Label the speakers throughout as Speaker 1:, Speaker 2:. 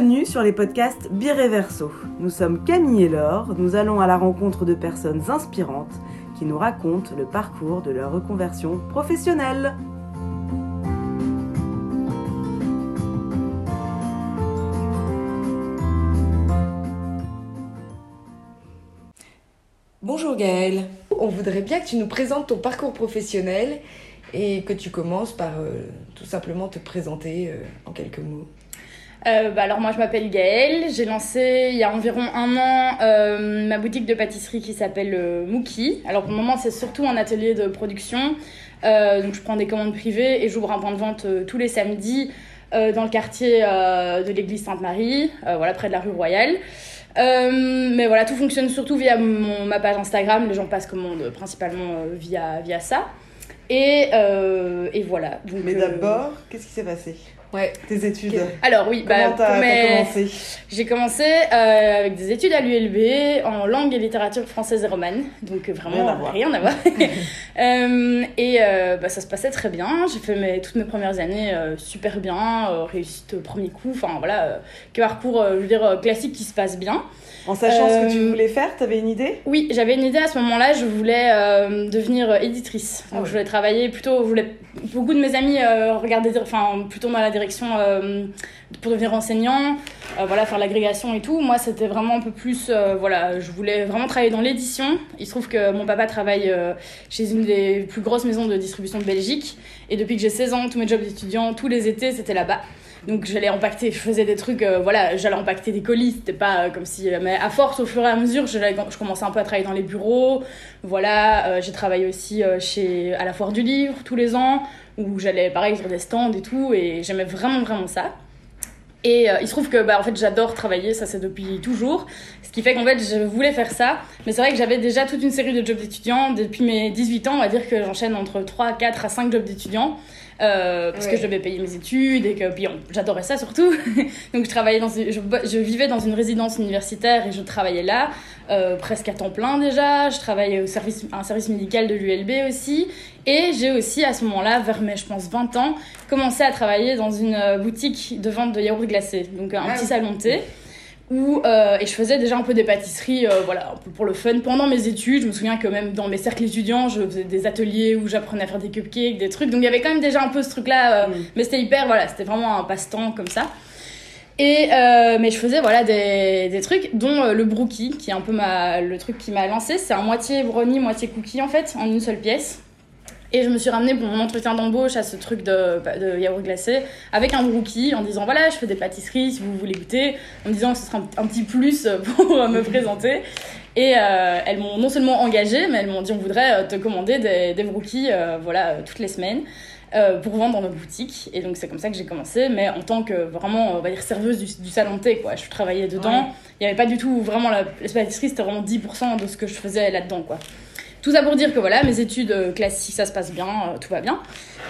Speaker 1: Bienvenue sur les podcasts Bireverso. Nous sommes Camille et Laure, nous allons à la rencontre de personnes inspirantes qui nous racontent le parcours de leur reconversion professionnelle.
Speaker 2: Bonjour Gaëlle, on voudrait bien que tu nous présentes ton parcours professionnel et que tu commences par euh, tout simplement te présenter euh, en quelques mots.
Speaker 3: Euh, bah alors moi je m'appelle Gaëlle, j'ai lancé il y a environ un an euh, ma boutique de pâtisserie qui s'appelle euh, Mookie. Alors pour le moment c'est surtout un atelier de production, euh, donc je prends des commandes privées et j'ouvre un point de vente tous les samedis dans le quartier de l'église Sainte-Marie, voilà près de la rue Royale. Mais voilà, tout fonctionne surtout via mon, ma page Instagram, les gens passent commande principalement via, via ça. Et, et voilà. Donc,
Speaker 1: Mais d'abord, qu'est-ce qui s'est passé?
Speaker 2: Ouais.
Speaker 1: Tes études
Speaker 3: Alors oui, bah,
Speaker 1: Comment
Speaker 3: mes-
Speaker 1: t'as commencé
Speaker 3: J'ai commencé euh, avec des études à l'ULB en langue et littérature française et romane, donc euh, vraiment
Speaker 1: Rien à voir.
Speaker 3: Euh, et euh, bah, ça se passait très bien. J'ai fait mes, toutes mes premières années super bien, réussite au premier coup. Enfin voilà, que parcours, je veux dire classique qui se passe bien.
Speaker 1: En sachant ce que tu voulais faire, t'avais une idée
Speaker 3: Oui, j'avais une idée à ce moment-là. Je voulais devenir éditrice. Donc
Speaker 1: Ah ouais.
Speaker 3: je voulais travailler plutôt. Je voulais beaucoup de mes amis regarder, enfin plutôt dans la direction euh, pour devenir enseignant. euh, voilà, faire l'agrégation et tout. Moi, c'était vraiment un peu plus. euh, voilà, je voulais vraiment travailler dans l'édition. Il se trouve que mon papa travaille euh, chez une des plus grosses maisons de distribution de Belgique. Et depuis que j'ai 16 ans, tous mes jobs d'étudiant, tous les étés, c'était là-bas. Donc j'allais empaqueter, je faisais des trucs, euh, voilà, j'allais empaqueter des colis, c'était pas comme si... Mais à force, au fur et à mesure, je, je commençais un peu à travailler dans les bureaux, voilà, j'ai travaillé aussi chez, à la foire du livre tous les ans, où j'allais pareil sur des stands et tout, et j'aimais vraiment, vraiment ça. Et euh, il se trouve que bah, en fait, j'adore travailler, ça c'est depuis toujours. Ce qui fait qu'en fait, je voulais faire ça. Mais c'est vrai que j'avais déjà toute une série de jobs d'étudiants. Depuis mes 18 ans, on va dire que j'enchaîne entre 3, 4 à 5 jobs d'étudiants. Euh, parce
Speaker 2: Ouais.
Speaker 3: que je devais payer mes études et que puis j'adorais ça surtout. Donc je travaillais dans une- je, je vivais dans une résidence universitaire et je travaillais là euh, presque à temps plein déjà. Je travaillais au service un service médical de l'ULB aussi et j'ai aussi à ce moment-là vers mes je pense 20 ans commencé à travailler dans une euh, boutique de vente de yaourts glacés. Donc un
Speaker 2: Ah
Speaker 3: petit
Speaker 2: oui.
Speaker 3: salon de thé où euh, et je faisais déjà un peu des pâtisseries euh, voilà un peu pour le fun pendant mes études. Je me souviens que même dans mes cercles étudiants je faisais des ateliers où j'apprenais à faire des cupcakes des trucs. Donc il y avait quand même déjà un peu ce truc là
Speaker 1: Mm.
Speaker 3: mais c'était hyper voilà c'était vraiment un passe-temps comme ça. Et euh, mais je faisais voilà des, des trucs dont euh, le brookie qui est un peu ma, le truc qui m'a lancé. C'est un moitié brownie moitié cookie en fait en une seule pièce et je me suis ramenée pour mon entretien d'embauche à ce truc de, de yaourt glacé avec un brookie en disant voilà je fais des pâtisseries si vous voulez goûter en disant que ce sera un, un petit plus pour me présenter. Et euh, elles m'ont non seulement engagée mais elles m'ont dit on voudrait euh, te commander des, des brookies euh, voilà euh, toutes les semaines euh, pour vendre dans notre boutique et donc c'est comme ça que j'ai commencé mais en tant que vraiment on va dire serveuse du, du salon de thé quoi. Je travaillais dedans.
Speaker 1: Ouais.
Speaker 3: il n'y avait pas du tout vraiment la, la pâtisserie c'était vraiment 10% de ce que je faisais là dedans quoi tout ça pour dire que voilà, mes études euh, classiques, ça se passe bien, euh, tout va bien.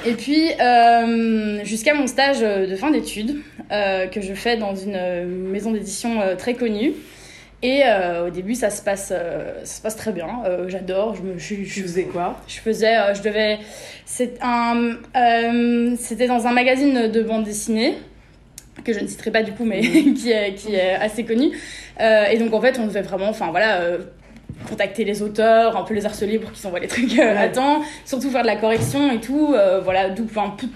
Speaker 3: Et puis, euh, jusqu'à mon stage de fin d'études, euh, que je fais dans une maison d'édition très connue. Et au début, ça se passe, ça se passe très bien. J'adore. Je me, je,
Speaker 1: Tu
Speaker 3: je,
Speaker 1: faisais quoi?
Speaker 3: je faisais, je devais, c'est un, c'était dans un magazine de bande dessinée que je ne citerai pas du coup, mais qui est, qui est assez connu. Euh, et donc en fait, on devait vraiment, enfin voilà, euh, contacter les auteurs, un peu les harceler pour qu'ils envoient les trucs euh, à
Speaker 1: Ouais.
Speaker 3: temps, surtout faire de la correction et tout, euh, voilà, tout,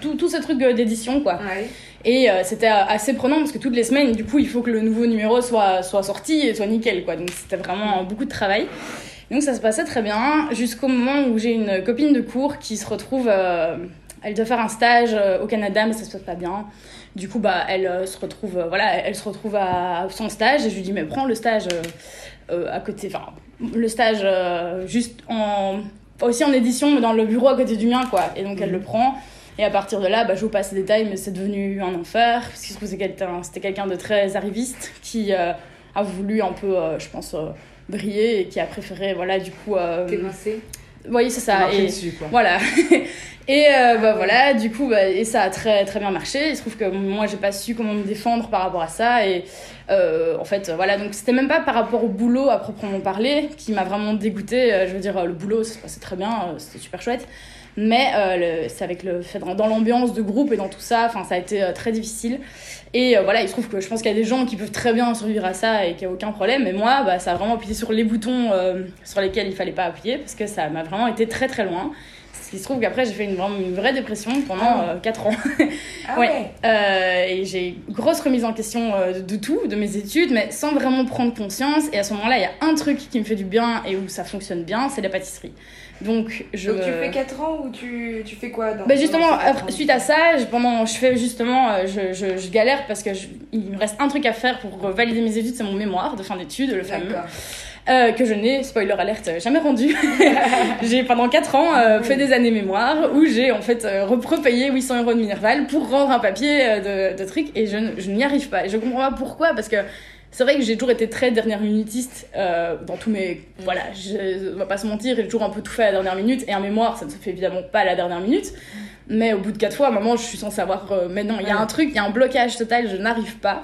Speaker 3: tout, tout ce truc euh, d'édition quoi.
Speaker 2: Ouais.
Speaker 3: Et euh, c'était assez prenant parce que toutes les semaines, du coup, il faut que le nouveau numéro soit, soit sorti et soit nickel, quoi. Donc c'était vraiment beaucoup de travail. Donc ça se passait très bien jusqu'au moment où j'ai une copine de cours qui se retrouve, euh, elle doit faire un stage au Canada, mais ça se passe pas bien. Du coup, bah, elle se retrouve, voilà, elle se retrouve à son stage et je lui dis mais prends le stage euh, à côté, enfin le stage euh, juste en aussi en édition, mais dans le bureau à côté du mien, quoi. Et donc elle le prend. Et à partir de là, bah, je vous passe les détails, mais c'est devenu un enfer. Parce qu'il se trouve que c'est quelqu'un- c'était quelqu'un de très arriviste qui euh, a voulu un peu, euh, je pense, briller et qui a préféré, voilà, du coup. euh, oui, c'est ça. Et,
Speaker 1: dessus, quoi.
Speaker 3: voilà. Et euh, bah voilà, du coup, bah, et ça a très très bien marché. Il se trouve que moi, j'ai pas su comment me défendre par rapport à ça. Et euh, en fait, voilà, donc c'était même pas par rapport au boulot à proprement parler qui m'a vraiment dégoûté. Euh, je veux dire, le boulot, ça se passait très bien, euh, c'était super chouette. Mais euh, c'est avec le fait dans, l'ambiance de groupe et dans tout ça, enfin, ça a été euh, très difficile. Et euh, voilà, il se trouve que je pense qu'il y a des gens qui peuvent très bien survivre à ça et qu'il n'y a aucun problème. Mais moi, bah, ça a vraiment appuyé sur les boutons euh, sur lesquels il fallait pas appuyer parce que ça m'a vraiment été très très loin. Ce qui se trouve qu'après, j'ai fait une, vraiment une vraie dépression pendant
Speaker 2: Ah.
Speaker 3: euh, 4 ans.
Speaker 2: Ah
Speaker 3: Ouais.
Speaker 2: ouais.
Speaker 3: Euh, et j'ai grosse remise en question euh, de tout, de mes études, mais sans vraiment prendre conscience. Et à ce moment-là, il y a un truc qui me fait du bien et où ça fonctionne bien, c'est la pâtisserie. Donc, je.
Speaker 2: Donc tu fais 4 ans ou tu, tu fais quoi dans,
Speaker 3: bah justement, après- suite à ça, je, pendant, je fais justement, euh, je, je, je galère parce que je- il me reste un truc à faire pour euh, valider mes études, c'est mon mémoire de fin d'études, le fameux,
Speaker 2: D'accord.
Speaker 3: Euh, que je n'ai, spoiler alerte, jamais rendu. j'ai pendant 4 ans euh, fait des années mémoire où j'ai en fait euh, re- repayé 800 euros de Minerval pour rendre un papier euh, de, de trucs et je, je n'y arrive pas. Et je comprends pas pourquoi parce que c'est vrai que j'ai toujours été très dernière minutiste euh, dans tous mes. Voilà, je, on va pas se mentir, j'ai toujours un peu tout fait à la dernière minute et un mémoire, ça ne se fait évidemment pas à la dernière minute. Mais au bout de quatre fois, maman, je suis censée avoir. euh, mais non, il y a un truc, il y a un blocage total, je n'arrive pas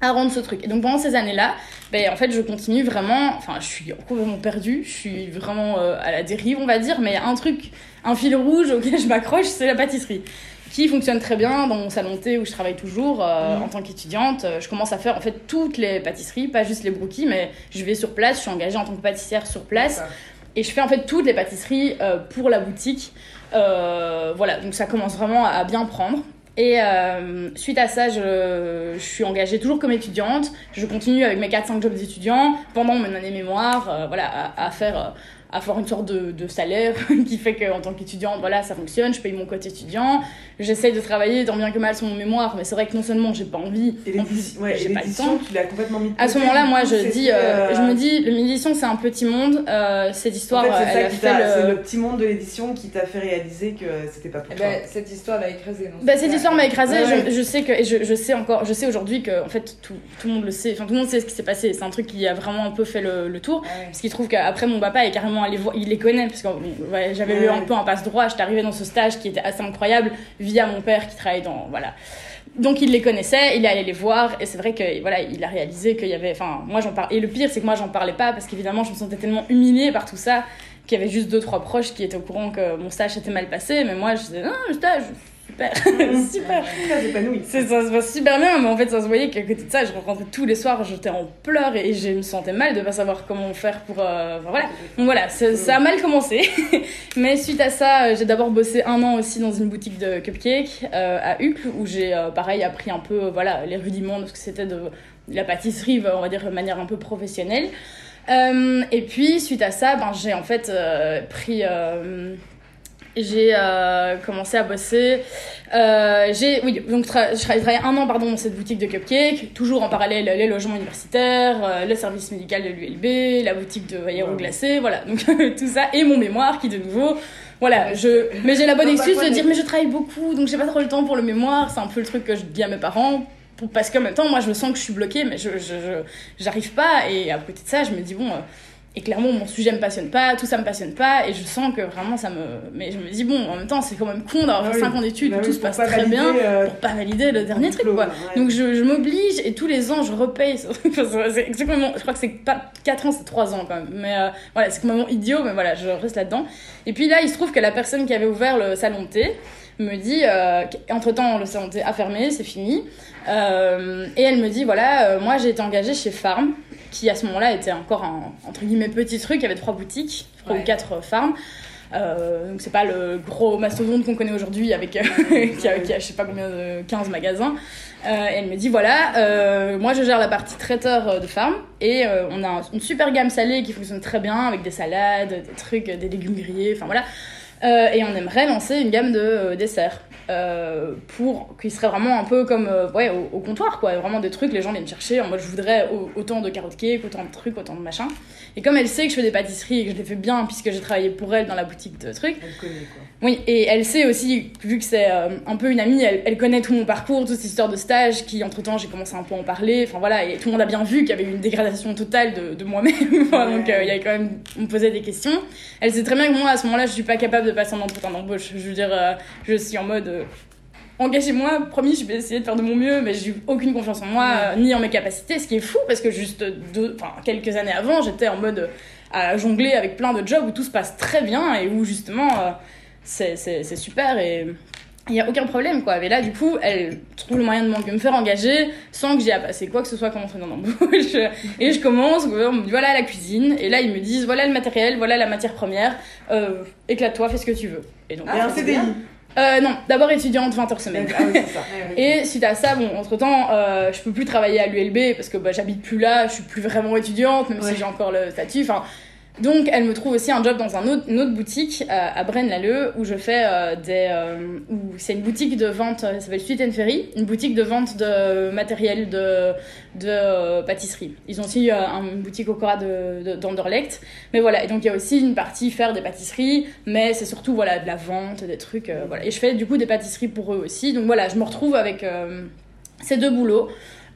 Speaker 3: à rendre ce truc. Et donc pendant ces années-là, ben, en fait, je continue vraiment. Enfin, je suis complètement perdue, je suis vraiment euh, à la dérive, on va dire, mais il y a un truc, un fil rouge auquel je m'accroche, c'est la pâtisserie qui fonctionne très bien dans mon salon de thé où je travaille toujours euh,
Speaker 2: Mhm.
Speaker 3: en tant qu'étudiante. Euh, Je commence à faire en fait toutes les pâtisseries, pas juste les brookies, mais je vais sur place, je suis engagée en tant que pâtissière sur place et je fais en fait toutes les pâtisseries euh, pour la boutique. Euh, voilà, donc ça commence vraiment à bien prendre. Et euh, suite à ça, je, je suis engagée toujours comme étudiante. Je continue avec mes 4-5 jobs d'étudiant pendant mon année mémoire, euh, voilà, à, à faire, euh, à faire une sorte de, de salaire qui fait qu'en tant qu'étudiante, voilà, ça fonctionne. Je paye mon côté étudiant. J'essaye de travailler tant bien que mal sur mon mémoire, mais c'est vrai que non seulement j'ai pas envie,
Speaker 1: Et
Speaker 3: en plus
Speaker 1: l'édition, ouais,
Speaker 3: j'ai pas le temps.
Speaker 1: tu l'as complètement mis de
Speaker 3: À ce moment-là, moi, je dis, euh,
Speaker 1: euh,
Speaker 3: je me dis, l'édition, c'est un petit monde. Euh, cette histoire,
Speaker 1: en fait, c'est
Speaker 3: elle
Speaker 1: ça
Speaker 3: a
Speaker 1: qui
Speaker 3: fait
Speaker 1: t'a-
Speaker 3: le...
Speaker 1: petit monde de l'édition qui t'a fait réaliser que c'était pas pour
Speaker 2: Eh
Speaker 1: toi.
Speaker 2: ben, cette histoire l'a écrasé. non
Speaker 3: Bah, cette histoire m'a
Speaker 1: Ouais, ouais.
Speaker 3: je, je sais que, et je, je sais encore, je sais aujourd'hui que, en fait, tout, tout le monde le sait, enfin, tout le monde sait ce qui s'est passé, c'est un truc qui a vraiment un peu fait le, le tour.
Speaker 2: Ah ouais.
Speaker 3: Parce qu'il trouve qu'après, mon papa est carrément il les connaît, parce que ouais, j'avais
Speaker 1: Ouais,
Speaker 3: eu un peu un passe droit, j'étais arrivée dans ce stage qui était assez incroyable via mon père qui travaille dans, voilà. Donc il les connaissait, il est allé les voir et c'est vrai que voilà, il a réalisé qu'il y avait enfin moi j'en parle et le pire c'est que moi j'en parlais pas parce qu'évidemment je me sentais tellement humiliée par tout ça qu'il y avait juste deux trois proches qui étaient au courant que mon stage s'était mal passé mais moi je disais non le stage super super
Speaker 1: Très épanouie.
Speaker 3: ça se passe super bien, mais en fait, ça se voyait qu'à côté de ça, je rentrais tous les soirs, j'étais en pleurs et je me sentais mal de pas savoir comment faire pour. euh, enfin, voilà. Donc voilà, ça, ça a mal commencé. mais suite à ça, euh, j'ai d'abord bossé un an aussi dans une boutique de cupcakes euh, à Uccle, où j'ai, euh, pareil, appris un peu voilà, les rudiments de ce que c'était de la pâtisserie, on va dire de manière un peu professionnelle. Euh, et puis, suite à ça, ben, j'ai en fait euh, pris. euh, j'ai euh, commencé à bosser. Euh, j'ai oui donc tra- je travaillais un an pardon dans cette boutique de cupcakes, toujours en parallèle les logements universitaires, euh, le service médical de l'ULB, la boutique de aéro glacé, voilà donc tout ça et mon mémoire qui de nouveau voilà je mais j'ai la bonne excuse de dire mais je travaille beaucoup donc j'ai pas trop le temps pour le mémoire, c'est un peu le truc que je dis à mes parents. pour- Parce qu'en même temps, moi, je me sens que je suis bloquée, mais je, je, je- j'arrive pas. Et à côté de ça, je me dis, bon, et clairement, mon sujet me passionne pas, tout ça me passionne pas, et je sens que vraiment ça me. Mais je me dis, bon, en même temps, c'est quand même con d'avoir
Speaker 1: Ah
Speaker 3: fait
Speaker 1: oui.
Speaker 3: 5 ans d'études
Speaker 1: Bah
Speaker 3: tout se passe
Speaker 1: pas
Speaker 3: très
Speaker 1: valider,
Speaker 3: bien
Speaker 1: euh,
Speaker 3: pour pas valider le dernier truc, quoi.
Speaker 1: ouais.
Speaker 3: Donc je, je m'oblige, et tous les ans, je repaye. c'est exactement, je crois que c'est pas 4 ans, c'est 3 ans quand même. Mais euh, voilà, c'est complètement idiot, mais voilà, je reste là-dedans. Et puis là, il se trouve que la personne qui avait ouvert le salon de thé me dit, euh, entre temps, le salon de thé a fermé, c'est fini. Euh, et elle me dit, voilà, euh, moi j'ai été engagée chez Farm, qui à ce moment-là était encore un, entre guillemets, petit truc, il y avait trois boutiques, trois
Speaker 2: Ouais.
Speaker 3: ou quatre farms. Euh, donc c'est pas le gros mastodonte qu'on connaît aujourd'hui avec euh, qui, a, qui a je sais pas combien de 15 magasins. Euh, et elle me dit voilà euh, moi je gère la partie traiteur de farm. Et on a un- une super gamme salée qui fonctionne très bien avec des salades des trucs des légumes grillés enfin voilà. Et on aimerait lancer une gamme de desserts euh, pour qu'il serait vraiment un peu comme euh, ouais, au, au comptoir, quoi. Vraiment des trucs, les gens viennent chercher. En mode, je voudrais au- autant de carottes cake, autant de trucs, autant de machins. Et comme elle sait que je fais des pâtisseries et que je les fais bien, puisque j'ai travaillé pour elle dans la boutique de trucs,
Speaker 1: Elle connaît quoi.
Speaker 3: oui, et elle sait aussi, vu que c'est euh, un peu une amie, elle, elle connaît tout mon parcours, toute cette histoire de stage, qui entre temps j'ai commencé un peu à en parler, enfin voilà, et tout le monde a bien vu qu'il y avait eu une dégradation totale de, de moi-même, donc il y avait quand même, on me posait des questions. Elle sait très bien que moi à ce moment-là je suis pas capable de passer un entretien d'embauche, je veux dire, je suis en mode. Euh, Engagez-moi, promis, je vais essayer de faire de mon mieux, mais j'ai eu aucune confiance en moi, euh, ni en mes capacités, ce qui est fou parce que juste deux, quelques années avant, j'étais en mode euh, à jongler avec plein de jobs où tout se passe très bien et où justement c'est c'est- c'est super et il n'y a aucun problème quoi. Mais là, du coup, elle trouve le moyen de me faire engager sans que j'y ai passé quoi que ce soit comme entraîneur d'embauche. Et je commence, on me dit voilà la cuisine, et là ils me disent voilà le matériel, voilà la matière première, euh, éclate-toi, fais ce que tu veux. Et donc,
Speaker 1: Et un
Speaker 3: euh, non, d'abord étudiante 20 heures semaine.
Speaker 1: Ah oui, c'est ça.
Speaker 3: Et suite à ça, bon, entre temps, euh, je peux plus travailler à l'ULB parce que bah, j'habite plus là, je suis plus vraiment étudiante, même
Speaker 1: Ouais.
Speaker 3: si j'ai encore le statut. Enfin, donc, elle me trouve aussi un job dans un autre, une autre boutique euh, à Braine-l'Alleud où je fais euh, des. euh, c'est une boutique de vente, ça s'appelle Sweet and Ferry, une boutique de vente de matériel de, de pâtisserie. Ils ont aussi une boutique au Cora de, de- d'Anderlecht. Mais voilà, et donc il y a aussi une partie faire des pâtisseries, mais c'est surtout voilà, de la vente, des trucs. voilà. Et je fais du coup des pâtisseries pour eux aussi. Donc voilà, je me retrouve avec ces deux boulots.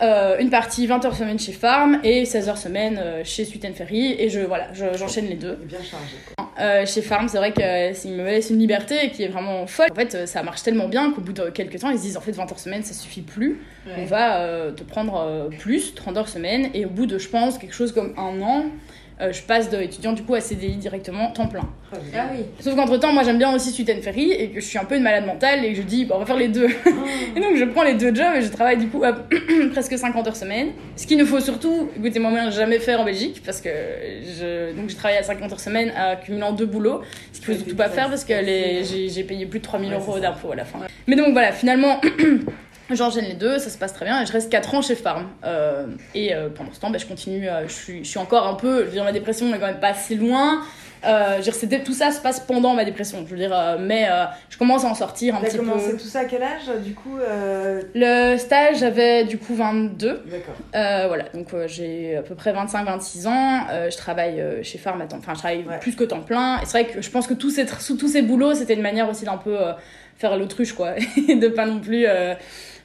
Speaker 3: Euh, une partie 20 heures semaine chez Farm et 16 heures semaine euh, chez Sweet and Ferry et je voilà je- j'enchaîne les deux
Speaker 1: bien chargé.
Speaker 3: euh, chez Farm, c'est vrai qu'ils me laissent une liberté qui est vraiment folle. En fait, ça marche tellement bien qu'au bout de quelques temps, ils se disent en fait 20 heures semaine, ça suffit plus. On va euh, te prendre euh, plus, 30 heures semaine. Et au bout de, je pense, quelque chose comme un an, euh, je passe d'étudiant du coup à CDI directement, temps plein.
Speaker 1: Ah, bien.
Speaker 2: Ah oui.
Speaker 3: Sauf qu'entre temps, moi j'aime bien aussi Sweet and Ferry et que je suis un peu une malade mentale et que je dis, bah, on va faire les deux. Et donc je prends les deux jobs et je travaille du coup à presque 50 heures semaine. Ce qu'il ne faut surtout, écoutez moi jamais faire en Belgique parce que je, donc j'ai travaillé à 50 heures semaine en cumulant deux boulots. Ce qu'il faut surtout pas faire parce que les- j'ai payé plus de 3000
Speaker 1: Ouais,
Speaker 3: euros d'impôts à la fin. Mais donc voilà, finalement. J'enchaîne les deux, ça se passe très bien et je reste 4 ans chez Farm. Euh, et euh, pendant ce temps, bah, je continue, euh, je, suis, je suis encore un peu, je veux dire, ma dépression n'est quand même pas assez loin. Dire, tout ça se passe pendant ma dépression, je veux dire, mais je commence à en sortir un
Speaker 1: T'as
Speaker 3: petit
Speaker 1: commencé
Speaker 3: peu.
Speaker 1: tout ça à quel âge du coup
Speaker 3: Le stage, j'avais du coup 22.
Speaker 1: D'accord.
Speaker 3: Voilà, donc j'ai à peu près 25-26 ans. Je travaille chez Farm à temps, enfin je travaille
Speaker 1: Ouais.
Speaker 3: plus que temps plein. Et c'est vrai que je pense que tous ces, tous ces boulots, c'était une manière aussi d'un peu faire l'autruche, quoi. Et de pas non plus.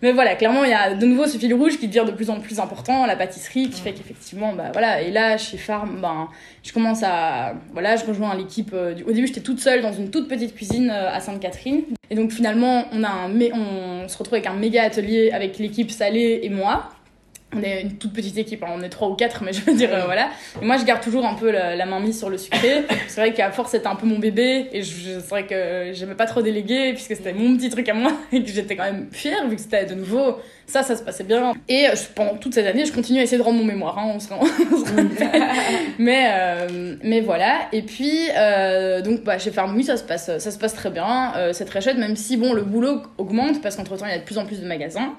Speaker 3: Mais voilà, clairement, il y a de nouveau ce fil rouge qui devient de plus en plus important, la pâtisserie, qui fait qu'effectivement, bah voilà. Et là, chez Farm, ben, je commence à. Voilà, je rejoins l'équipe. euh, du- Au début, j'étais toute seule dans une toute petite cuisine euh, à Sainte-Catherine. Et donc finalement, on, a un, on se retrouve avec un méga atelier avec l'équipe salée et moi. On est une toute petite équipe, hein, on est trois ou quatre, mais je veux dire, euh, voilà. Et moi, je garde toujours un peu la, la main mise sur le sucré. C'est vrai qu'à force, c'était un peu mon bébé, et c'est vrai que j'aimais pas trop déléguer, puisque c'était mon petit truc à moi, et que j'étais quand même fière, vu que c'était de nouveau. Ça, ça se passait bien. Et euh, je- pendant toute cette année, je continue à essayer de rendre mon mémoire, hein, on se rend- on se rappelle. mais, euh, mais voilà. Et puis, euh, donc, bah, chez Farm, oui, ça se passe, ça se passe très bien. C'est très chouette, même si, bon, le boulot augmente, parce qu'entre temps, il y a de plus en plus de magasins.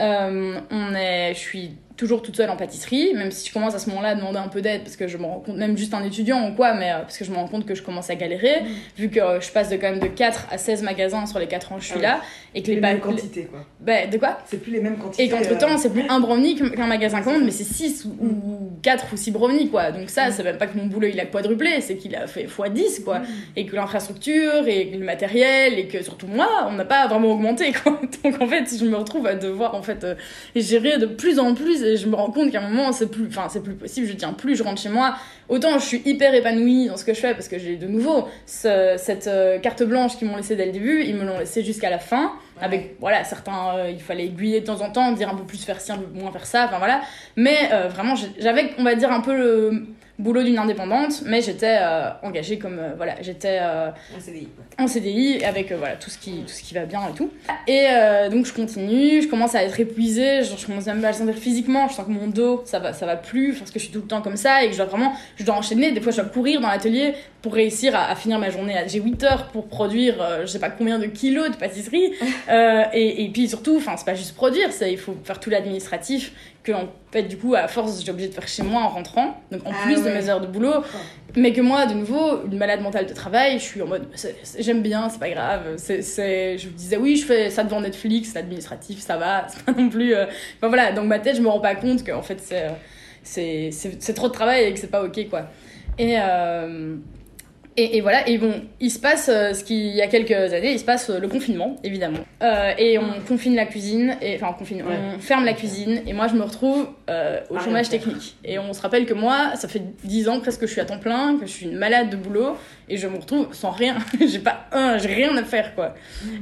Speaker 3: Euh, on est, je suis toujours toute seule en pâtisserie, même si je commence à ce moment-là à demander un peu d'aide parce que je me rends compte, même juste un étudiant ou quoi, mais euh, parce que je me rends compte que je commence à galérer, vu que euh, je passe de quand même de 4 à 16 magasins sur les 4 ans que je suis
Speaker 1: Ah
Speaker 3: là, et que
Speaker 1: Les
Speaker 3: les,
Speaker 1: mêmes quantités quoi.
Speaker 3: bah, de quoi?
Speaker 1: C'est plus les mêmes quantités.
Speaker 3: et qu'entre temps,
Speaker 1: euh,
Speaker 3: c'est plus un brownie qu'un magasin commande, mais c'est 6 ou, ou 4 ou 6 brownies, quoi. Donc ça, c'est même pas que mon boulot il a quadruplé, c'est qu'il a fait x10, quoi. Et que l'infrastructure, et le matériel, et que surtout moi, on n'a pas vraiment augmenté, quoi. Donc en fait, je me retrouve à devoir, en fait, gérer de plus en plus, et je me rends compte qu'à un moment, c'est plus, enfin, c'est plus possible, je tiens plus, je rentre chez moi. Autant je suis hyper épanouie dans ce que je fais, parce que j'ai de nouveau ce- cette euh, carte blanche qu'ils m'ont laissée dès le début, ils me l'ont laissée jusqu'à la fin. Avec voilà certains euh, il fallait aiguiller de temps en temps dire un peu plus faire ci un peu moins faire ça enfin voilà. Mais euh, vraiment j'avais on va dire un peu le boulot d'une indépendante mais j'étais euh, engagée comme euh, voilà j'étais euh,
Speaker 1: Un CDI.
Speaker 3: en CDI avec voilà tout ce qui tout ce qui va bien et tout et donc je continue je commence à être épuisée genre, je commence à me le sentir physiquement je sens que mon dos ça va ça va plus parce que je suis tout le temps comme ça et que je dois vraiment je dois enchaîner des fois je dois courir dans l'atelier pour réussir à, à finir ma journée j'ai 8 heures pour produire je sais pas combien de kilos de pâtisserie et, et puis surtout enfin c'est pas juste produire c'est il faut faire tout l'administratif que en fait du coup à force j'ai obligé de faire chez moi en rentrant donc en
Speaker 2: Ah
Speaker 3: plus de mes heures de boulot. Mais que moi de nouveau une malade mentale de travail je suis en mode j'aime bien c'est pas grave c'est je me disais oui je fais ça devant Netflix l'administratif ça va c'est pas non plus euh, enfin voilà dans ma tête je me rends pas compte qu'en fait c'est euh, c'est c'est c'est trop de travail et que c'est pas ok quoi. Et euh, et, et voilà, et bon, il se passe euh, ce qu'il y a quelques années, il se passe euh, le confinement, évidemment. Euh, et on confine la cuisine, et, enfin on confine,
Speaker 1: Ouais.
Speaker 3: on ferme la cuisine, et moi je me retrouve euh, au chômage technique. Et on se rappelle que moi, ça fait 10 ans presque que je suis à temps plein, que je suis une malade de boulot, et je me retrouve sans rien. j'ai pas un, j'ai rien à faire quoi.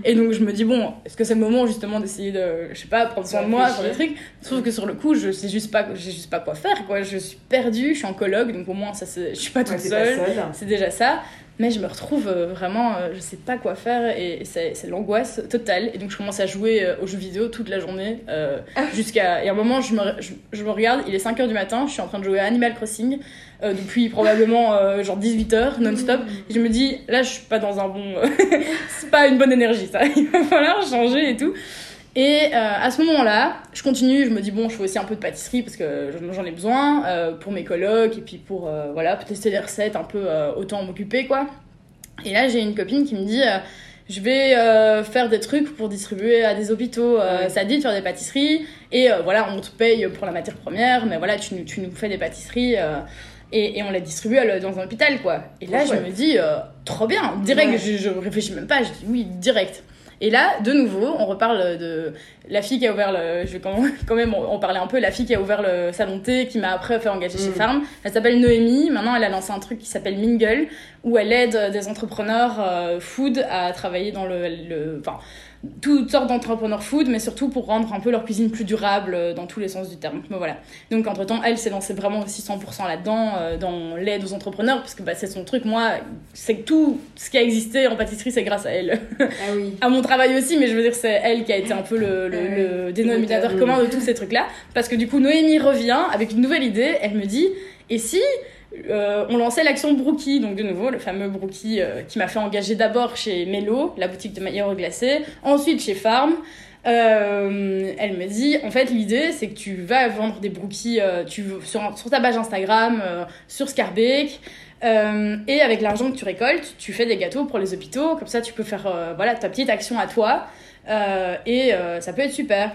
Speaker 3: Et donc je me dis, bon, est-ce que c'est le moment justement d'essayer de, je sais pas, prendre soin de moi, faire des trucs? Sauf que sur le coup, je sais juste pas, j'ai juste pas quoi faire quoi. Je suis perdue, je suis en colloque, donc au moins ça, je suis pas toute
Speaker 1: Ouais,
Speaker 3: seule. c'est déjà ça. Mais je me retrouve euh, vraiment, euh, je sais pas quoi faire et c'est l'angoisse totale. Et donc je commence à jouer euh, aux jeux vidéo toute la journée euh, jusqu'à. Et à un moment, je me, je, je me regarde, il est 5h du matin, je suis en train de jouer à Animal Crossing euh, depuis probablement euh, genre 18h non-stop. Et je me dis, là je suis pas dans un bon. c'est pas une bonne énergie ça, il va falloir changer et tout. Et euh, à ce moment-là, je continue, je me dis bon, je fais aussi un peu de pâtisserie parce que j'en ai besoin euh, pour mes colocs et puis pour euh, voilà, tester des recettes un peu autant m'occuper quoi. Et là, j'ai une copine qui me dit je vais euh, faire des trucs pour distribuer à des hôpitaux, euh,
Speaker 1: Ouais.
Speaker 3: ça dit de faire des pâtisseries et euh, voilà, on te paye pour la matière première, mais voilà, tu, nous- tu nous fais des pâtisseries et, et on les distribue dans un hôpital quoi. Et là, je me dis trop bien, direct,
Speaker 1: Ouais.
Speaker 3: je, je réfléchis même pas, je dis oui, direct. Et là, de nouveau, on reparle de la fille qui a ouvert le. Je vais quand même, en parler un peu. La fille qui a ouvert le salon de thé, qui m'a après fait engager chez
Speaker 1: Mm.
Speaker 3: Farm. Elle s'appelle Noémie. Maintenant, elle a lancé un truc qui s'appelle Mingle, où elle aide des entrepreneurs euh, food à travailler dans le. le- Enfin, toutes sortes d'entrepreneurs food, mais surtout pour rendre un peu leur cuisine plus durable euh, dans tous les sens du terme. Mais voilà. Donc, entre temps, elle s'est lancée vraiment aussi 100% là-dedans, euh, dans l'aide aux entrepreneurs, parce que bah, c'est son truc. Moi, c'est que tout ce qui a existé en pâtisserie, c'est grâce à elle
Speaker 2: Ah oui.
Speaker 3: à mon travail aussi, mais je veux dire, c'est elle qui a été un peu le, le, Le dénominateur commun de tous ces trucs-là. Parce que du coup, Noémie revient avec une nouvelle idée. Elle me dit, et si euh, on lançait l'action Brookie, donc de nouveau, le fameux Brookie euh, qui m'a fait engager d'abord chez Mello, la boutique de maillot glacé, ensuite chez Farm. Euh, elle me dit, en fait, l'idée, c'est que tu vas vendre des brookies tu, sur, sur ta page Instagram, sur Scarbake, euh, et avec l'argent que tu récoltes, tu fais des gâteaux pour les hôpitaux. Comme ça, tu peux faire voilà, ta petite action à toi. Euh, et euh, ça peut être super.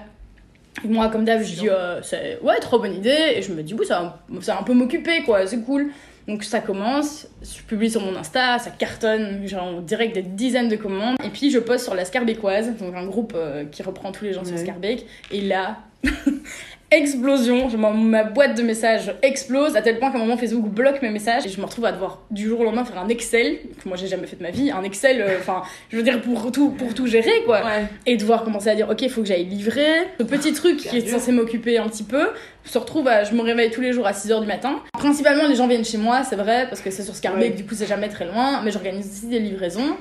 Speaker 3: Moi, comme d'hab, je dis, euh, ouais, trop bonne idée. Et je me dis, oui, ça, va- ça va un peu m'occuper, quoi, c'est cool. Donc ça commence, je publie sur mon Insta, ça cartonne, j'ai en direct des dizaines de commandes. Et puis je poste sur la Scarbécoise, donc un groupe euh, qui reprend tous les gens sur. Scarbake. Et là, explosion, je, ma, boîte de messages explose à tel point qu'à un moment Facebook bloque mes messages. Et je me retrouve à devoir du jour au lendemain faire un Excel, que moi j'ai jamais fait de ma vie, un Excel, euh, enfin je veux dire pour tout, pour tout gérer quoi.
Speaker 2: Ouais.
Speaker 3: et devoir commencer à dire ok il faut que j'aille livrer. Ce petit truc qui est censé m'occuper un petit peu se retrouve à je me réveille tous les jours à 6h du matin. Principalement les gens viennent chez moi c'est vrai parce que c'est sur Scarbake
Speaker 1: Ouais.
Speaker 3: du coup c'est jamais très loin mais j'organise aussi des livraisons.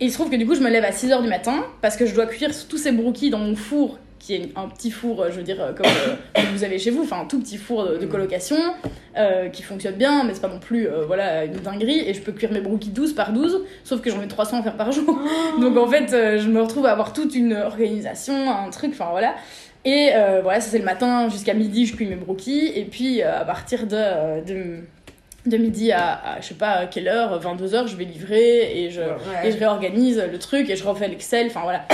Speaker 3: Et il se trouve que du coup je me lève à 6h du matin parce que je dois cuire tous ces brookies dans mon four qui est un petit four, euh, je veux dire, euh, comme euh, que vous avez chez vous, enfin un tout petit four de, de colocation, euh, qui fonctionne bien, mais c'est pas non plus euh, voilà, une dinguerie, et je peux cuire mes brookies 12 par 12, sauf que j'en ai 300 à faire par jour. Donc en fait, je me retrouve à avoir toute une organisation, un truc, enfin voilà. Et voilà, ça c'est le matin jusqu'à midi, je cuis mes brookies. Et puis à partir de, de, de midi à, à, je sais pas à quelle heure, 22h, je vais livrer et je, et je réorganise le truc et je refais l'Excel, enfin voilà.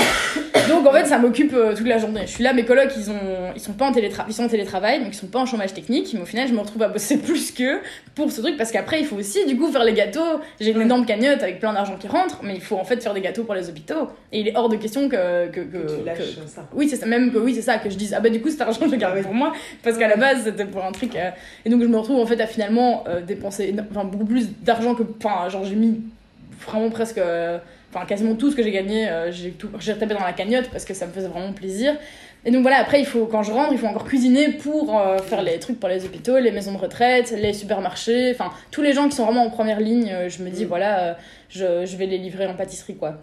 Speaker 3: Donc en fait, ça m'occupe euh, toute la journée. Je suis là, mes colocs, ils, ont, ils, sont pas en télétra ils sont en télétravail, donc ils sont pas en chômage technique. Mais au final, je me retrouve à bosser plus qu'eux pour ce truc parce qu'après, il faut aussi du coup faire les gâteaux. J'ai une énorme cagnotte avec plein d'argent qui rentre, mais il faut en fait faire des gâteaux pour les hôpitaux. Et il est hors de question que. que, que,
Speaker 1: Que tu lâches
Speaker 3: que-
Speaker 1: ça.
Speaker 3: oui, c'est ça, même que oui, c'est ça, que je dise, ah bah du coup, cet argent, je le garde pour moi, parce qu'à la base, c'était pour un truc. euh, Et donc, je me retrouve en fait à finalement euh, dépenser enfin, beaucoup plus d'argent que. Enfin, genre, j'ai mis vraiment presque. Enfin, quasiment tout ce que j'ai gagné, euh, j'ai tout- j'ai retapé dans la cagnotte parce que ça me faisait vraiment plaisir. Et donc voilà, après, il faut, quand je rentre, il faut encore cuisiner pour euh, faire les trucs pour les hôpitaux, les maisons de retraite, les supermarchés, enfin, tous les gens qui sont vraiment en première ligne, euh, je me dis,
Speaker 1: Mm.
Speaker 3: voilà, je, je vais les livrer en pâtisserie, quoi.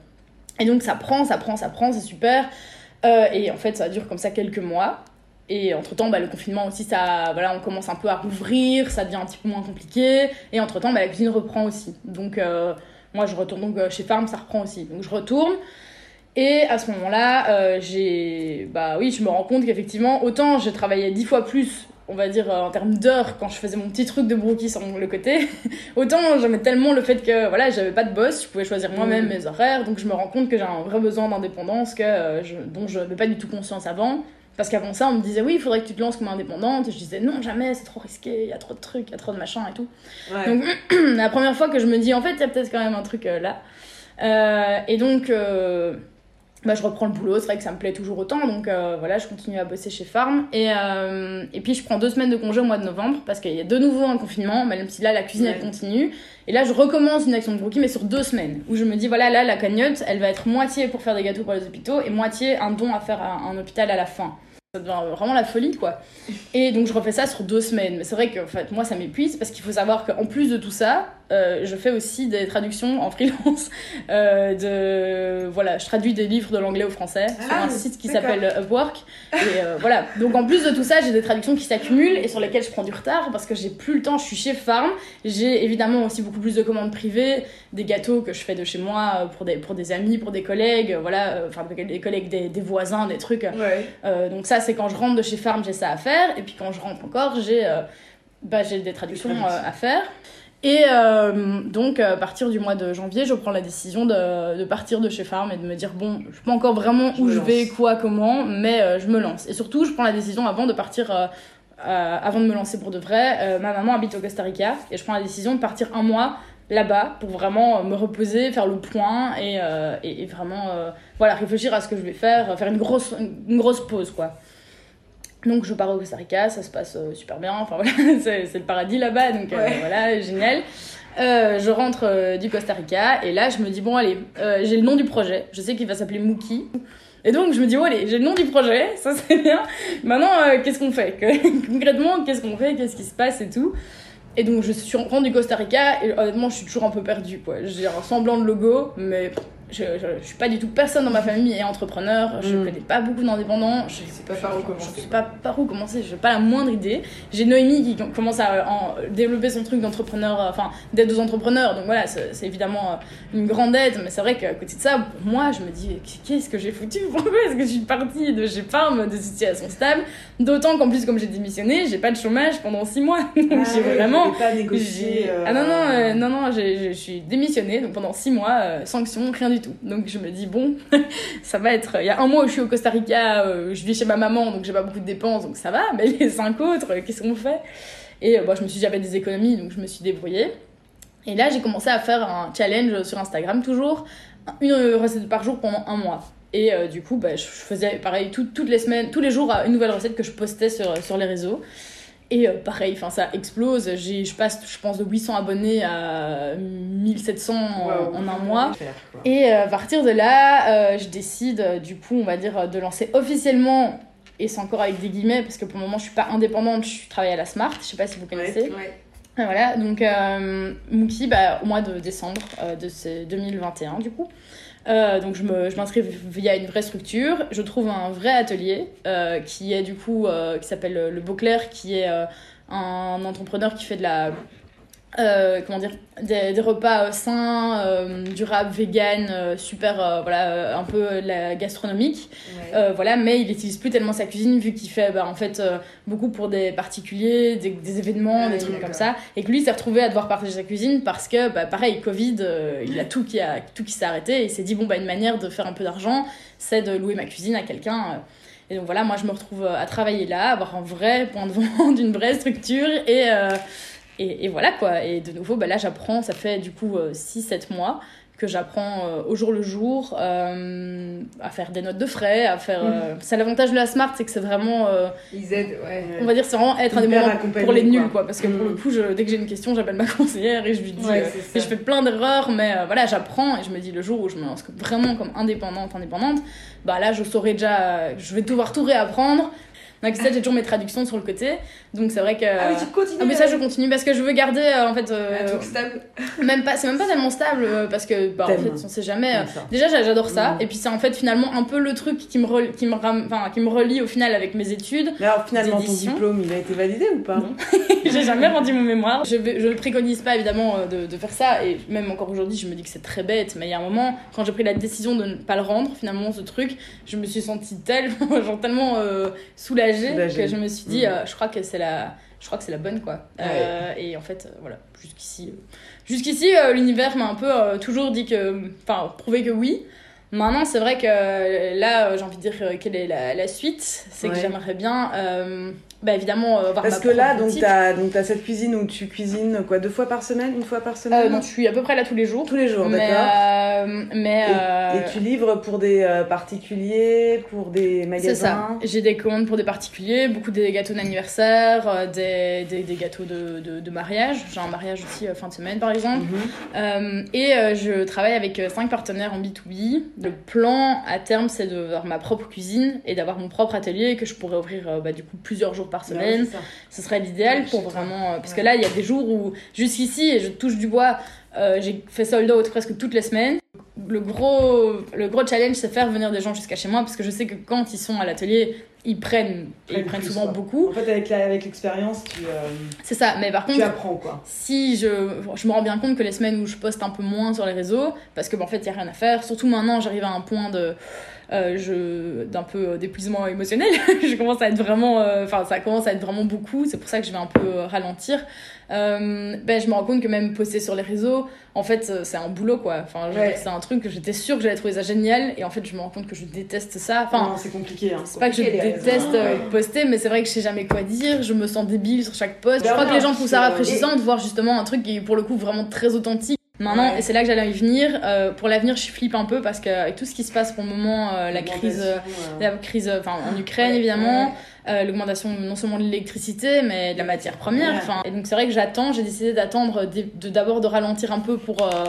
Speaker 3: Et donc ça prend, ça prend, ça prend, c'est super. Euh, et en fait, ça dure comme ça quelques mois. Et entre-temps, bah, le confinement aussi, ça, voilà, on commence un peu à rouvrir, ça devient un petit peu moins compliqué. Et entre-temps, bah, la cuisine reprend aussi. Donc, euh, moi, je retourne donc euh, chez Farm, ça reprend aussi. Donc, je retourne. Et à ce moment-là, j'ai, bah oui, je me rends compte qu'effectivement, autant je travaillais dix fois plus on va dire en termes d'heures quand je faisais mon petit truc de brookie sur le côté autant j'aimais tellement le fait que voilà j'avais pas de boss je pouvais choisir moi-même mm. mes horaires donc je me rends compte que j'ai un vrai besoin d'indépendance que dont je n'avais pas du tout conscience avant parce qu'avant ça, on me disait, oui, il faudrait que tu te lances comme indépendante. Et je disais, non, jamais, c'est trop risqué, il y a trop de trucs, il y a trop de machins et tout. Donc, la première fois que je me dis, en fait, il y a peut-être quand même un truc euh, là. Euh, et donc, euh, bah, je reprends le boulot, c'est vrai que ça me plaît toujours autant. Donc, voilà, je continue à bosser chez Farm. Et, et puis, je prends deux semaines de congé au mois de novembre parce qu'il y a de nouveau un confinement, même si là, la cuisine, elle continue. Et là, je recommence une action de brookie, mais sur deux semaines, où je me dis, voilà, là, la cagnotte, elle va être moitié pour faire des gâteaux pour les hôpitaux et moitié un don à faire à un hôpital à la fin ça devient vraiment la folie quoi. Et donc je refais ça sur deux semaines. Mais c'est vrai que en fait, moi ça m'épuise parce qu'il faut savoir qu'en plus de tout ça, euh, je fais aussi des traductions en freelance. Euh, de voilà, je traduis des livres de l'anglais au français sur un ah, site qui s'appelle Upwork. Et euh, voilà. Donc en plus de tout ça, j'ai des traductions qui s'accumulent et sur lesquelles je prends du retard parce que j'ai plus le temps. Je suis chez Farm. J'ai évidemment aussi beaucoup plus de commandes privées, des gâteaux que je fais de chez moi pour des pour des amis, pour des collègues, voilà, enfin des collègues, des, des, voisins, des trucs. donc ça c'est quand je rentre de chez Farm, j'ai ça à faire. Et puis quand je rentre encore, j'ai bah, j'ai des traductions à faire. Et euh, donc, à partir du mois de janvier, je prends la décision de, de, partir de chez Farm et de me dire bon, je sais pas encore vraiment où je vais, quoi, comment, mais je me lance. Et surtout, je prends la décision avant de partir, avant de me lancer pour de vrai. ma maman habite au Costa Rica et je prends la décision de partir un mois là-bas pour vraiment me reposer, faire le point et, et, vraiment voilà, réfléchir à ce que je vais faire, faire une grosse, une grosse pause quoi. Donc je pars au Costa Rica, ça se passe euh, super bien, enfin voilà, c'est le paradis là-bas, donc euh, voilà, génial. Euh, je rentre du Costa Rica et là je me dis bon allez, j'ai le nom du projet, je sais qu'il va s'appeler Mookie. Et donc je me dis bon allez, j'ai le nom du projet, ça c'est bien. Maintenant qu'est-ce qu'on fait? Concrètement, qu'est-ce qu'on fait? Qu'est-ce qui se passe et tout? Et donc je suis rentre du Costa Rica et honnêtement je suis toujours un peu perdue quoi. J'ai un semblant de logo mais je, je, suis pas du tout personne dans ma famille est entrepreneur, je mm. connais pas beaucoup d'indépendants, je sais pas par où commencer. Je sais pas par où commencer, j'ai pas la moindre idée. J'ai Noémie qui commence à en développer son truc d'entrepreneur, euh, enfin d'aide aux entrepreneurs, donc voilà, c'est évidemment euh, une grande aide, mais c'est vrai qu'à côté de ça, pour moi, je me dis qu'est-ce que j'ai foutu? Pourquoi est-ce que je suis partie de chez Farm, de situation stable? D'autant qu'en plus, comme j'ai démissionné, j'ai pas de chômage pendant 6 mois, donc ah j'ai vraiment.
Speaker 1: Pas négocié,
Speaker 3: euh, Ah non, non, non, non, je suis démissionnée, donc pendant 6 mois, sanction, rien du tout. Donc je me dis, bon, ça va être. Il y a un mois où je suis au Costa Rica, euh, je vis chez ma maman, donc j'ai pas beaucoup de dépenses, donc ça va. Mais les cinq autres, euh, qu'est-ce qu'on fait? Et euh, bah, je me suis dit, j'avais des économies, donc je me suis débrouillée. Et là, j'ai commencé à faire un challenge sur Instagram, toujours, une recette par jour pendant un mois. Et du coup, bah, je faisais pareil toutes les semaines, tous les jours, une nouvelle recette que je postais sur les réseaux. Et euh, pareil, enfin ça explose. Je passe, je pense, de 800 abonnés à 1700 en, un mois. et euh, à partir de là, euh, je décide, du coup, on va dire, de lancer officiellement, et c'est encore avec des guillemets, parce que pour le moment, je suis pas indépendante, je travaille à la Smart. Je sais pas si vous connaissez. Voilà, donc Mookie, bah, au mois de décembre de 2021, du coup. Euh, donc je m'inscris je via une vraie structure, je trouve un vrai atelier euh, qui est du coup euh, qui s'appelle le Beauclerc qui est un entrepreneur qui fait de la comment dire des, repas sains durables vegan super voilà un peu la gastronomique. Voilà mais il n'utilise plus tellement sa cuisine vu qu'il fait bah, en fait beaucoup pour des particuliers des, événements des trucs comme ça. Et que lui s'est retrouvé à devoir partager sa cuisine parce que bah, pareil covid il a tout qui a tout qui s'est arrêté et il s'est dit bon bah une manière de faire un peu d'argent c'est de louer ma cuisine à quelqu'un et donc voilà moi je me retrouve à travailler là avoir un vrai point de vente une vraie structure et et, et, voilà quoi. Et de nouveau, bah là, j'apprends, ça fait du coup 6-7 euh, mois que j'apprends euh, au jour le jour euh, à faire des notes de frais, à faire. Mhm. C'est l'avantage de la Smart, c'est que c'est vraiment.
Speaker 2: Ils aident, ouais.
Speaker 3: On va dire, c'est vraiment être indépendant pour les nuls, quoi. Parce que pour le mhm. coup, je, dès que j'ai une question, j'appelle ma conseillère et je lui dis. et je fais plein d'erreurs, mais voilà, j'apprends et je me dis le jour où je me lance vraiment comme indépendante, indépendante, bah là, je saurais déjà. Je vais devoir tout réapprendre Dans Accusade, j'ai toujours mes traductions sur le côté. Donc c'est vrai que.
Speaker 2: Ah oui, tu continues.
Speaker 3: Ah, mais ça, je continue parce que je veux garder euh, en fait. euh,
Speaker 2: Un truc stable.
Speaker 3: même pas, c'est même pas tellement stable euh, parce que bah, en fait, on sait jamais. euh,
Speaker 1: ça.
Speaker 3: Déjà, j'a- j'adore ça.
Speaker 1: Mhm.
Speaker 3: Et puis c'est en fait finalement un peu le truc qui me, rel- qui me, ram- enfin, qui me relie au final avec mes études.
Speaker 1: Mais alors finalement, ton diplôme, il a été validé ou pas?
Speaker 3: J'ai jamais rendu mon mémoire. Je, vais, je préconise pas évidemment de, de faire ça et même encore aujourd'hui je me dis que c'est très bête mais il y a un moment quand j'ai pris la décision de ne pas le rendre finalement ce truc je me suis sentie tellement genre tellement euh, soulagée,
Speaker 1: Soulagée.
Speaker 3: que je me suis dit
Speaker 1: Mhm.
Speaker 3: euh, je crois que c'est la je crois que c'est la bonne quoi Euh, et en fait euh, voilà jusqu'ici jusqu'ici l'univers m'a un peu toujours dit que enfin prouvé que oui Maintenant, c'est vrai que là, j'ai envie de dire quelle est la, la suite. C'est que j'aimerais bien, bah, évidemment, euh, avoir
Speaker 1: Parce
Speaker 3: ma
Speaker 1: que là, donc t'as donc t'as cette cuisine où tu cuisines quoi deux fois par semaine, une fois par semaine
Speaker 3: Euh, non, je suis à peu près là tous les jours.
Speaker 1: Tous les jours, d'accord.
Speaker 3: euh, mais
Speaker 1: Et,
Speaker 3: euh,
Speaker 1: et tu livres pour des particuliers, pour des
Speaker 3: c'est
Speaker 1: magasins
Speaker 3: ça. J'ai des commandes pour des particuliers, beaucoup des gâteaux d'anniversaire, des, des, des gâteaux de, de, de mariage. J'ai un mariage aussi fin de semaine par exemple.
Speaker 1: Mhm.
Speaker 3: Et je travaille avec cinq partenaires en B2B. Le plan à terme, c'est d'avoir ma propre cuisine et d'avoir mon propre atelier que je pourrais ouvrir bah, du coup plusieurs jours par semaine.
Speaker 1: Ouais, c'est ça.
Speaker 3: Ce serait l'idéal
Speaker 1: Ouais,
Speaker 3: pour vraiment. euh, parce que là, il y a des jours où, jusqu'ici, et je touche du bois, euh, j'ai fait sold out presque toutes les semaines. Le gros, le gros challenge, c'est faire venir des gens jusqu'à chez moi parce que je sais que quand ils sont à l'atelier, ils prennent, ils
Speaker 1: Prennent plus,
Speaker 3: souvent
Speaker 1: quoi.
Speaker 3: beaucoup.
Speaker 1: En fait, avec la- avec l'expérience, tu, euh,
Speaker 3: C'est ça, mais par
Speaker 1: tu
Speaker 3: contre,
Speaker 1: apprends quoi.
Speaker 3: si je, je me rends bien compte que les semaines où je poste un peu moins sur les réseaux, parce que bah, en fait il y a rien à faire, surtout maintenant j'arrive à un point de euh, je d'un peu euh, d'épuisement émotionnel, je commence à être vraiment, euh, enfin ça commence à être vraiment beaucoup, c'est pour ça que je vais un peu euh, ralentir. Euh, ben je me rends compte que même poster sur les réseaux, en fait c'est un boulot quoi. Enfin
Speaker 1: Ouais.
Speaker 3: c'est un truc que j'étais sûre que j'allais trouver ça génial et en fait je me rends compte que je déteste ça. Enfin
Speaker 1: c'est compliqué. Hein.
Speaker 3: c'est pas que je déteste
Speaker 1: Ouais.
Speaker 3: poster, mais c'est vrai que je sais jamais quoi dire, je me sens débile sur chaque post. Je
Speaker 1: Ben
Speaker 3: crois que les gens trouvent ça rafraîchissant de voir justement un truc qui est pour le coup vraiment très authentique. Maintenant,
Speaker 1: Ouais.
Speaker 3: et c'est là que j'allais y venir. euh, pour l'avenir, je flippe un peu parce qu'avec tout ce qui se passe pour le moment, euh, la crise, euh, la crise, euh, enfin en Ukraine
Speaker 1: Ouais,
Speaker 3: évidemment, euh, l'augmentation non seulement de l'électricité, mais de la matière première. Et donc c'est vrai que j'attends. J'ai décidé d'attendre, d- de d'abord de ralentir un peu pour euh,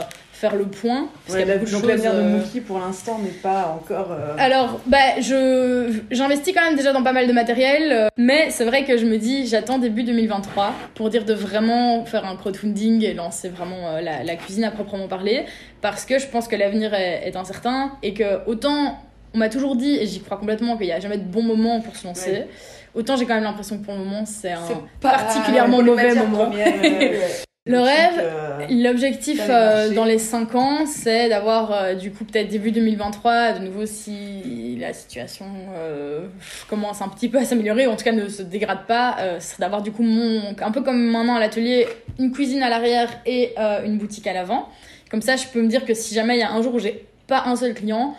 Speaker 3: faire le point. Parce
Speaker 1: Ouais,
Speaker 3: y a
Speaker 1: la- donc l'avenir de
Speaker 3: euh,
Speaker 1: Mookie pour l'instant n'est pas encore. euh,
Speaker 3: alors, bah, je j'investis quand même déjà dans pas mal de matériel, euh, mais c'est vrai que je me dis, j'attends début 2023 pour dire de vraiment faire un crowdfunding et lancer vraiment la, la cuisine à proprement parler, parce que je pense que l'avenir est, est incertain et que autant on m'a toujours dit, et j'y crois complètement, qu'il n'y a jamais de bon moment pour se lancer,
Speaker 1: Ouais.
Speaker 3: autant j'ai quand même l'impression que pour le moment c'est un
Speaker 2: C'est
Speaker 3: particulièrement mauvais moment.
Speaker 2: ouais.
Speaker 3: Le rêve,
Speaker 1: euh,
Speaker 3: L'objectif
Speaker 1: Dans les
Speaker 3: euh, dans les 5 ans, c'est d'avoir euh, du coup peut-être début 2023, de nouveau si la situation euh, commence un petit peu à s'améliorer, ou en tout cas ne se dégrade pas, c'est d'avoir du coup mon, un peu comme maintenant à l'atelier, une cuisine à l'arrière et une boutique à l'avant. Comme ça, je peux me dire que si jamais il y a un jour où j'ai pas un seul client,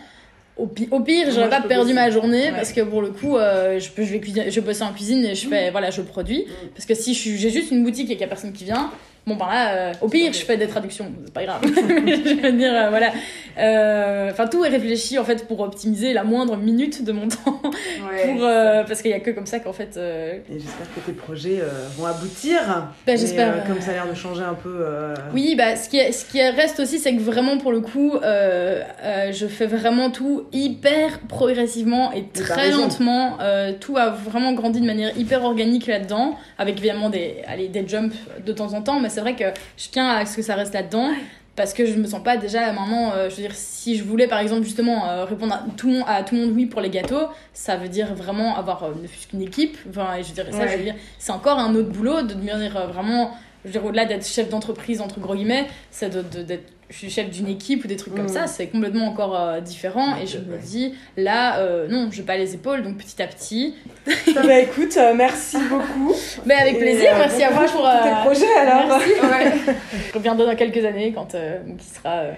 Speaker 3: au, pi- au pire, j'aurais pas perdu
Speaker 1: bosser.
Speaker 3: ma journée
Speaker 1: Ouais.
Speaker 3: parce que pour le coup, euh, je peux, je vais cuisiner, je bosse en cuisine et je fais, voilà, je produis.
Speaker 1: Mm.
Speaker 3: Parce que si j'ai juste une boutique et qu'il y a personne qui vient, bon ben là, euh, au pire, je fais des traductions, c'est pas grave. je veux dire, euh, voilà. Euh, Enfin, tout est réfléchi en fait pour optimiser la moindre minute de mon temps.
Speaker 2: Ouais,
Speaker 3: pour, parce qu'il y a que comme ça qu'en fait.
Speaker 1: Et j'espère que tes projets vont aboutir.
Speaker 3: Bah, j'espère,
Speaker 1: comme ça a l'air de changer un peu.
Speaker 3: Oui, bah, ce, qui ce qui reste aussi, c'est que vraiment, pour le coup, je fais vraiment tout hyper progressivement et très lentement. Tout a vraiment grandi de manière hyper organique là-dedans, avec évidemment des, allez, des jumps de temps en temps, mais c'est vrai que je tiens à ce que ça reste là-dedans. Parce que je me sens pas déjà maintenant, euh, je veux dire, si je voulais par exemple justement euh, répondre à tout, le monde, à tout le monde oui pour les gâteaux, ça veut dire vraiment avoir euh, ne fût-ce qu'une équipe. Enfin, je dirais ça,
Speaker 1: Ouais.
Speaker 3: je veux dire, c'est encore un autre boulot de devenir euh, vraiment je veux dire, au-delà d'être chef d'entreprise, entre gros guillemets, c'est d'être je suis chef d'une équipe ou des trucs comme
Speaker 1: Mhm.
Speaker 3: ça, c'est complètement encore euh, différent. Et je me dis, là, euh, non, j'ai pas les épaules, donc petit à petit.
Speaker 1: bah écoute, euh, merci beaucoup.
Speaker 3: Mais avec plaisir,
Speaker 1: euh,
Speaker 3: merci
Speaker 1: bon
Speaker 3: à vous pour.
Speaker 1: tes
Speaker 3: euh,
Speaker 1: projets alors.
Speaker 3: merci.
Speaker 2: Ouais.
Speaker 3: Je reviendrai dans quelques années quand euh, Mookie sera. euh,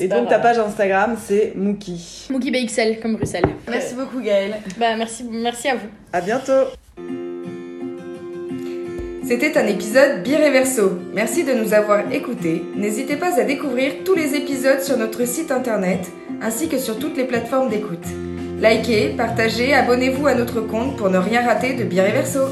Speaker 1: Et donc ta page Instagram c'est Mookie.
Speaker 3: Mookie BXL, comme Bruxelles.
Speaker 2: Merci beaucoup Gaëlle.
Speaker 3: Bah, merci, merci à vous.
Speaker 1: À bientôt.
Speaker 2: C'était un épisode Bireverso. Merci de nous avoir écoutés. N'hésitez pas à découvrir tous les épisodes sur notre site internet ainsi que sur toutes les plateformes d'écoute. Likez, partagez, abonnez-vous à notre compte pour ne rien rater de Bireverso.